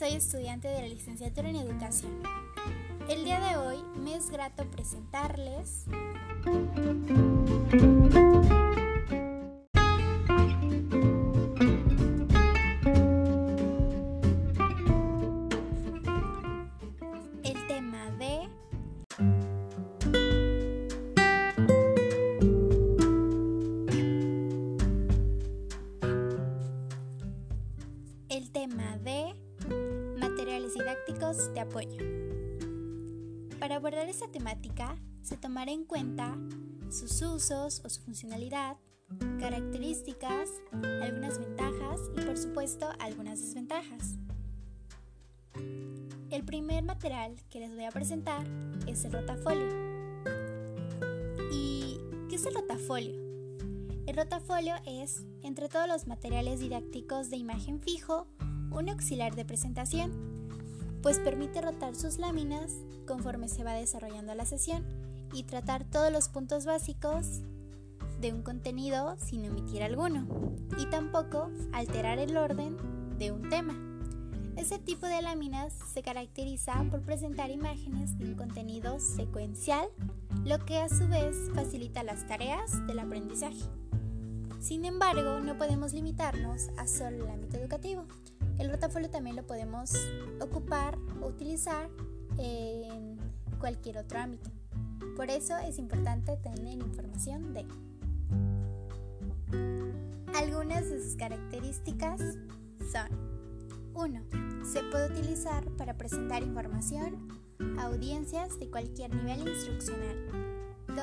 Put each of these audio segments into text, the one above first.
soy estudiante de la licenciatura en educación. El día de hoy me es grato presentarles Esta temática, se tomará en cuenta sus usos o su funcionalidad, características, algunas ventajas y por supuesto algunas desventajas. El primer material que les voy a presentar es el rotafolio. ¿Y qué es el rotafolio? El rotafolio es, entre todos los materiales didácticos de imagen fijo, un auxiliar de presentación, pues permite rotar sus láminas conforme se va desarrollando la sesión y tratar todos los puntos básicos de un contenido sin omitir alguno, y tampoco alterar el orden de un tema. Este tipo de láminas se caracteriza por presentar imágenes de un contenido secuencial, lo que a su vez facilita las tareas del aprendizaje. Sin embargo, no podemos limitarnos a solo el ámbito educativo. El rotafolio también lo podemos ocupar o utilizar en cualquier otro ámbito. Por eso es importante tener información de algunas de sus características son 1. Se puede utilizar para presentar información a audiencias de cualquier nivel instruccional. 2.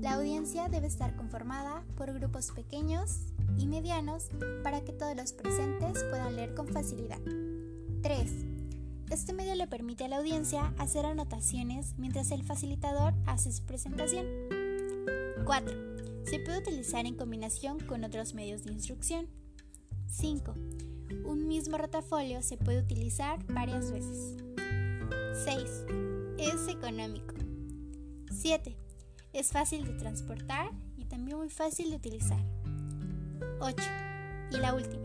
La audiencia debe estar conformada por grupos pequeños y medianos para que todos los presentes puedan leer con facilidad. 3. Este medio le permite a la audiencia hacer anotaciones mientras el facilitador hace su presentación. 4. Se puede utilizar en combinación con otros medios de instrucción. 5. Un mismo rotafolio se puede utilizar varias veces. 6. Es económico. 7. Es fácil de transportar y también muy fácil de utilizar. 8. Y la última.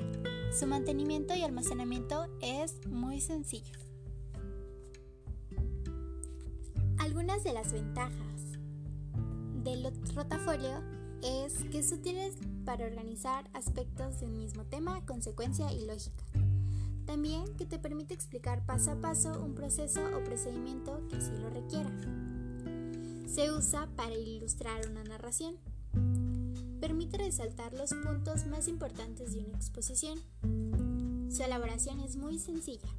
Su mantenimiento y almacenamiento es muy sencillo. Algunas de las ventajas del rotafolio es que es útil para organizar aspectos de un mismo tema con secuencia y lógica. También que te permite explicar paso a paso un proceso o procedimiento que así lo requiera. Se usa para ilustrar una narración. Permite resaltar los puntos más importantes de una exposición. Su elaboración es muy sencilla.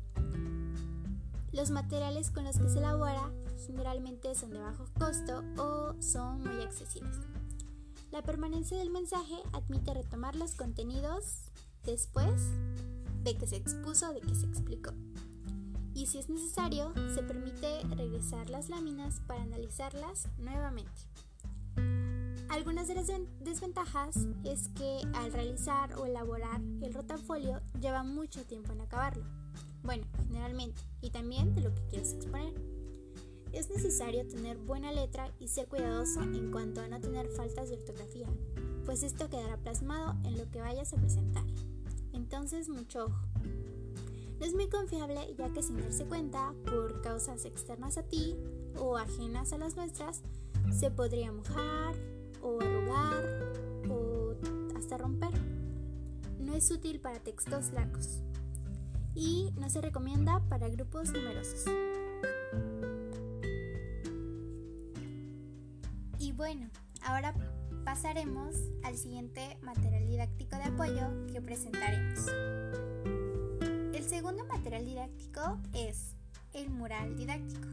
Los materiales con los que se elabora generalmente son de bajo costo o son muy accesibles. La permanencia del mensaje admite retomar los contenidos después de que se expuso o de que se explicó. Y si es necesario, se permite regresar las láminas para analizarlas nuevamente. Algunas de las desventajas es que al realizar o elaborar el rotafolio lleva mucho tiempo en acabarlo. Bueno, generalmente, y también de lo que quieres exponer. Es necesario tener buena letra y ser cuidadoso en cuanto a no tener faltas de ortografía, pues esto quedará plasmado en lo que vayas a presentar. Entonces, mucho ojo. No es muy confiable ya que sin darse cuenta, por causas externas a ti o ajenas a las nuestras, se podría mojar o arrugar o hasta romper. No es útil para textos largos y no se recomienda para grupos numerosos. Y bueno, ahora pasaremos al siguiente material didáctico de apoyo que presentaremos. El segundo material didáctico es el mural didáctico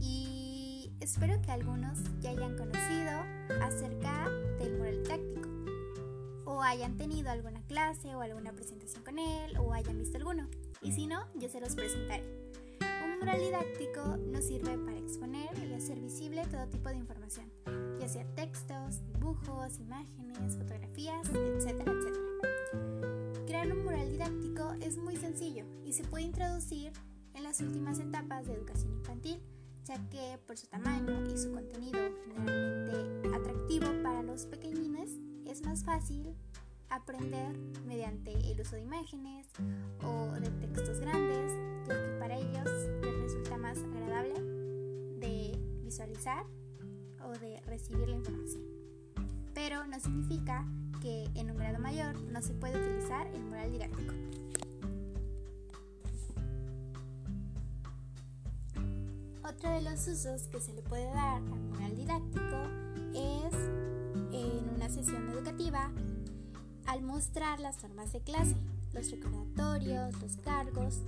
y espero que algunos ya hayan conocido hayan tenido alguna clase o alguna presentación con él o hayan visto alguno y si no, yo se los presentaré. Un mural didáctico nos sirve para exponer y hacer visible todo tipo de información, ya sea textos, dibujos, imágenes, fotografías, etcétera, etcétera. Crear un mural didáctico es muy sencillo y se puede introducir en las últimas etapas de educación infantil, ya que por su tamaño y su contenido generalmente atractivo para los pequeñines es más fácil aprender mediante el uso de imágenes o de textos grandes, ya que para ellos les resulta más agradable de visualizar o de recibir la información. Pero no significa que en un grado mayor no se puede utilizar el moral didáctico. Otro de los usos que se le puede dar al moral didáctico al mostrar las formas de clase, los recordatorios, los cargos,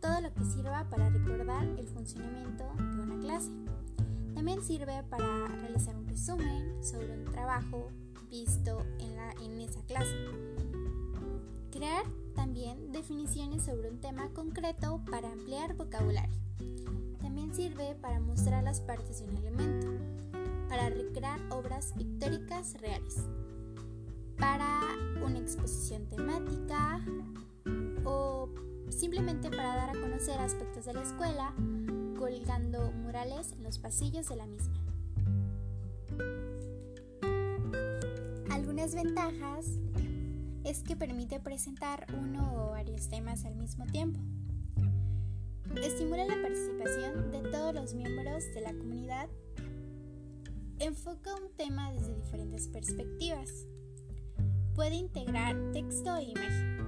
todo lo que sirva para recordar el funcionamiento de una clase. También sirve para realizar un resumen sobre un trabajo visto en, la, en esa clase. Crear también definiciones sobre un tema concreto para ampliar vocabulario. También sirve para mostrar las partes de un elemento, para recrear obras pictóricas reales, temática o simplemente para dar a conocer aspectos de la escuela colgando murales en los pasillos de la misma. Algunas ventajas es que permite presentar uno o varios temas al mismo tiempo. Estimula la participación de todos los miembros de la comunidad. Enfoca un tema desde diferentes perspectivas. Puede integrar texto e imagen.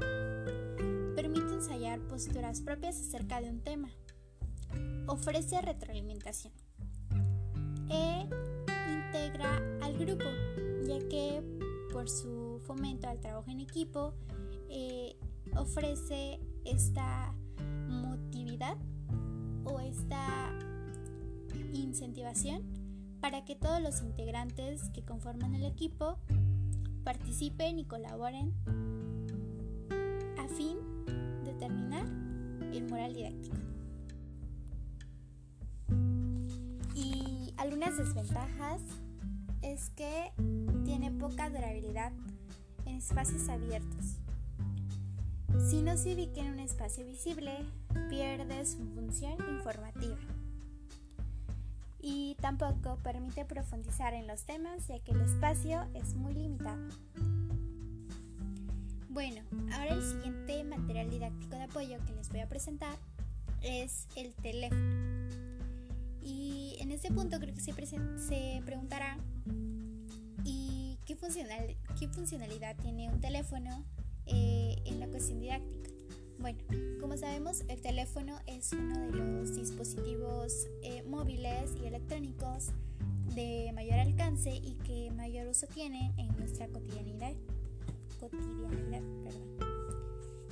Permite ensayar posturas propias acerca de un tema ofrece retroalimentación e integra al grupo, ya que por su fomento al trabajo en equipo eh, ofrece esta motividad o esta incentivación para que todos los integrantes que conforman el equipo participen y colaboren a fin de terminar el moral didáctico. Algunas desventajas es que tiene poca durabilidad en espacios abiertos. Si no se ubica en un espacio visible, pierde su función informativa. Y tampoco permite profundizar en los temas ya que el espacio es muy limitado. Bueno, ahora el siguiente material didáctico de apoyo que les voy a presentar es el teléfono. Y en este punto creo que se, se preguntará, ¿y qué, funcional qué funcionalidad tiene un teléfono eh, en la cuestión didáctica? Bueno, como sabemos, el teléfono es uno de los dispositivos eh, móviles y electrónicos de mayor alcance y que mayor uso tiene en nuestra cotidianidad. cotidianidad.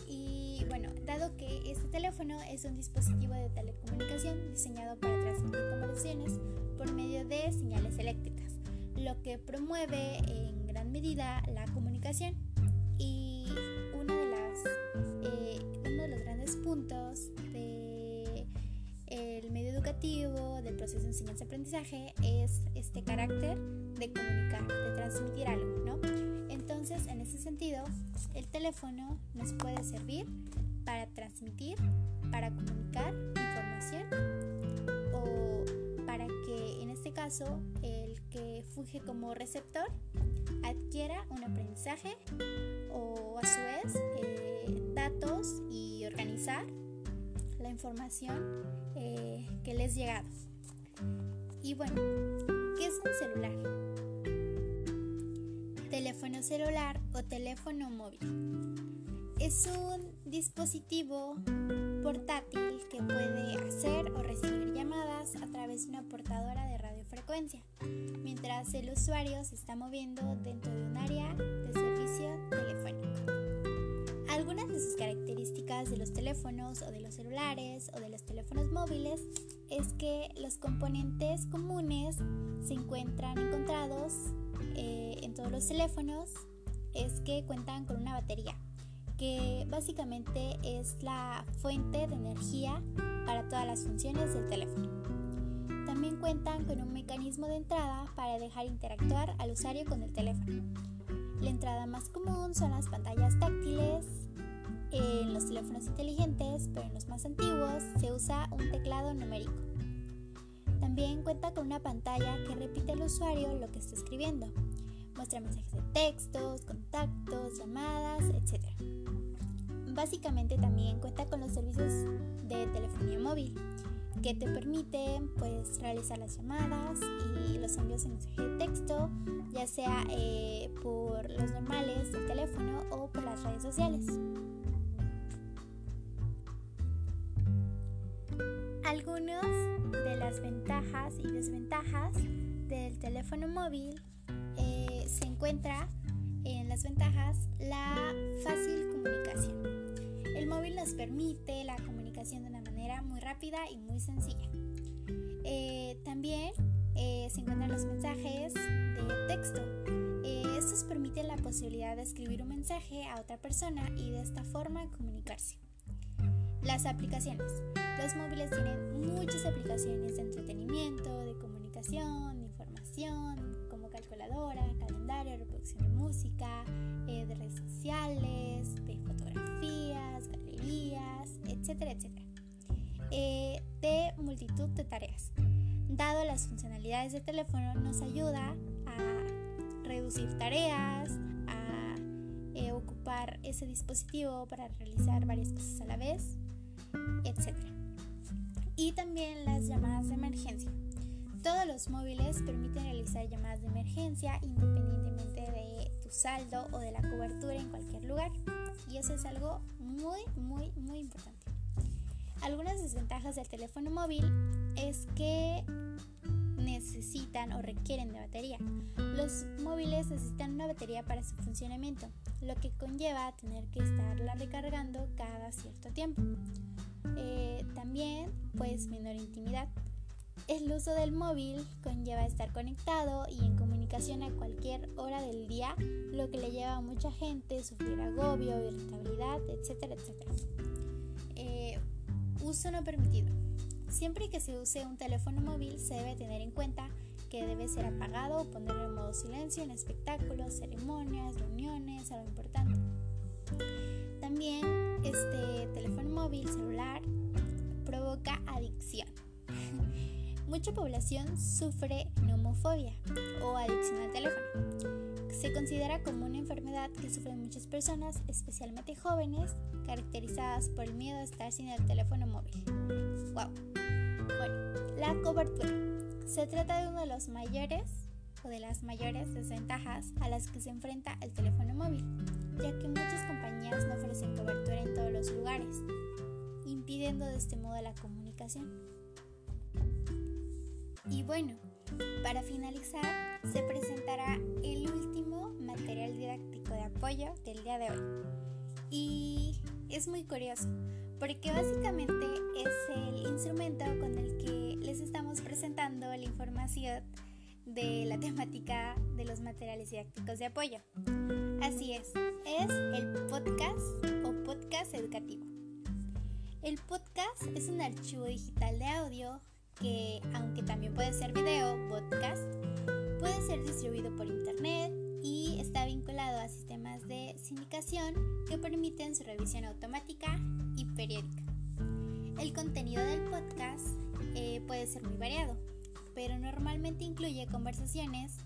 Y bueno, dado que este teléfono es un dispositivo de telecomunicación diseñado para transmitir conversaciones por medio de señales eléctricas, lo que promueve en gran medida la comunicación. Puntos del el medio educativo, del proceso de enseñanza-aprendizaje, es este carácter de comunicar, de transmitir algo, ¿no? Entonces, en ese sentido, el teléfono nos puede servir para transmitir, para comunicar información o para que en este caso el que funge como receptor adquiera un aprendizaje o a su vez eh, datos y organizar la información eh, que les llegado. Y bueno, ¿qué es un celular? teléfono celular o teléfono móvil. Es un dispositivo portátil que puede hacer o recibir llamadas a través de una portadora de radiofrecuencia, mientras el usuario se está moviendo dentro de un área de servicio telefónico. De sus características de los teléfonos o de los celulares o de los teléfonos móviles es que los componentes comunes se encuentran encontrados eh, en todos los teléfonos es que cuentan con una batería, que básicamente es la fuente de energía para todas las funciones del teléfono. También cuentan con un mecanismo de entrada para dejar interactuar al usuario con el teléfono. La entrada más común son las pantallas táctiles. En los teléfonos inteligentes, pero en los más antiguos, se usa un teclado numérico. También cuenta con una pantalla que repite al usuario lo que está escribiendo. Muestra mensajes de textos, contactos, llamadas, etc. Básicamente también cuenta con los servicios de telefonía móvil. que te permite pues realizar las llamadas y los envíos de mensaje de texto, ya sea eh, por los normales del teléfono o por las redes sociales. Algunas de las ventajas y desventajas del teléfono móvil eh, se encuentra en las ventajas la fácil comunicación. El móvil nos permite la comunicación de una manera muy rápida y muy sencilla. Eh, también eh, se encuentran los mensajes de texto. estos permiten la posibilidad de escribir un mensaje a otra persona y de esta forma comunicarse. Las aplicaciones. Los móviles tienen muchas aplicaciones de entretenimiento, de comunicación, de información, como calculadora, calendario, reproducción de música, eh, de redes sociales, de fotografías, galerías, etcétera, etcétera. Eh, de multitud de tareas. Dado las funcionalidades del teléfono, nos ayuda a reducir tareas, a eh, ocupar ese dispositivo para realizar varias cosas a la vez etc. Y también las llamadas de emergencia. Todos los móviles permiten realizar llamadas de emergencia independientemente de tu saldo o de la cobertura en cualquier lugar. Y eso es algo muy, muy, muy importante. Algunas desventajas del teléfono móvil es que necesitan o requieren de batería. Los móviles necesitan una batería para su funcionamiento, lo que conlleva tener que estarla recargando cada cierto tiempo. Eh, también, pues, menor intimidad. El uso del móvil conlleva estar conectado y en comunicación a cualquier hora del día, lo que le lleva a mucha gente a sufrir agobio, irritabilidad, etcétera, etcétera. Eh, uso no permitido. Siempre que se use un teléfono móvil se debe tener en cuenta que debe ser apagado o ponerlo en modo silencio en espectáculos, ceremonias, reuniones, algo importante. También este teléfono móvil, celular, provoca adicción. Mucha población sufre neumofobia o adicción al teléfono. Se considera como una enfermedad que sufren muchas personas, especialmente jóvenes, caracterizadas por el miedo a estar sin el teléfono móvil. ¡Wow! Bueno, la cobertura. Se trata de uno de los mayores de las mayores desventajas a las que se enfrenta el teléfono móvil, ya que muchas compañías no ofrecen cobertura en todos los lugares, impidiendo de este modo la comunicación. Y bueno, para finalizar, se presentará el último material didáctico de apoyo del día de hoy. Y es muy curioso, porque básicamente es el instrumento con el que les estamos presentando la información de la temática de los materiales didácticos de apoyo. Así es, es el podcast o podcast educativo. El podcast es un archivo digital de audio que, aunque también puede ser video, podcast, puede ser distribuido por internet y está vinculado a sistemas de sindicación que permiten su revisión automática y periódica. El contenido del podcast eh, puede ser muy variado normalmente incluye conversaciones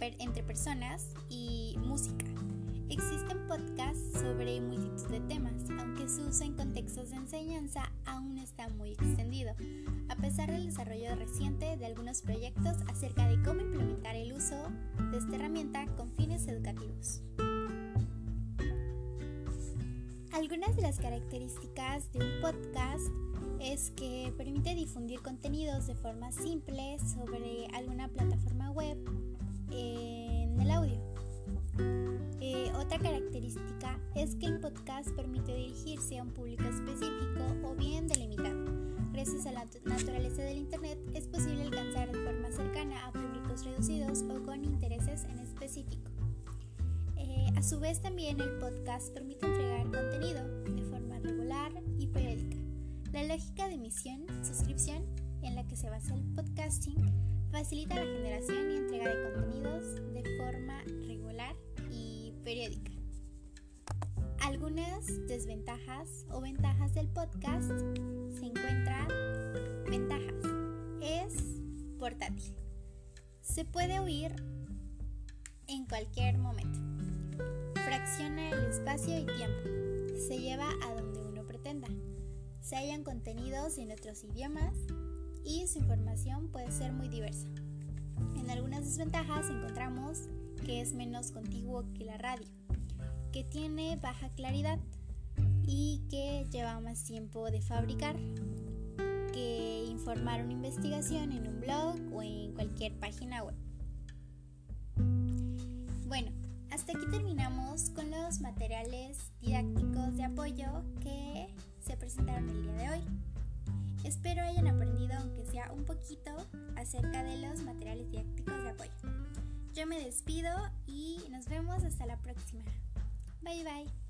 entre personas y música. Existen podcasts sobre multitud de temas, aunque su uso en contextos de enseñanza aún está muy extendido, a pesar del desarrollo reciente de algunos proyectos acerca de cómo implementar el uso de esta herramienta con fines educativos. Algunas de las características de un podcast es que permite difundir contenidos de forma simple sobre alguna plataforma web en el audio. Eh, otra característica es que el podcast permite dirigirse a un público específico o bien delimitado. Gracias a la naturaleza del Internet es posible alcanzar de forma cercana a públicos reducidos o con intereses en específico. Eh, a su vez también el podcast permite entregar contenido la lógica de emisión, suscripción, en la que se basa el podcasting, facilita la generación y entrega de contenidos de forma regular y periódica. Algunas desventajas o ventajas del podcast se encuentran ventajas. Es portátil. Se puede oír en cualquier momento. Fracciona el espacio y tiempo. Se lleva a se hallan contenidos en otros idiomas y su información puede ser muy diversa. En algunas desventajas encontramos que es menos contiguo que la radio, que tiene baja claridad y que lleva más tiempo de fabricar que informar una investigación en un blog o en cualquier página web. Bueno, hasta aquí terminamos con los materiales didácticos de apoyo que presentaron el día de hoy. Espero hayan aprendido, aunque sea un poquito, acerca de los materiales didácticos de apoyo. Yo me despido y nos vemos hasta la próxima. Bye bye.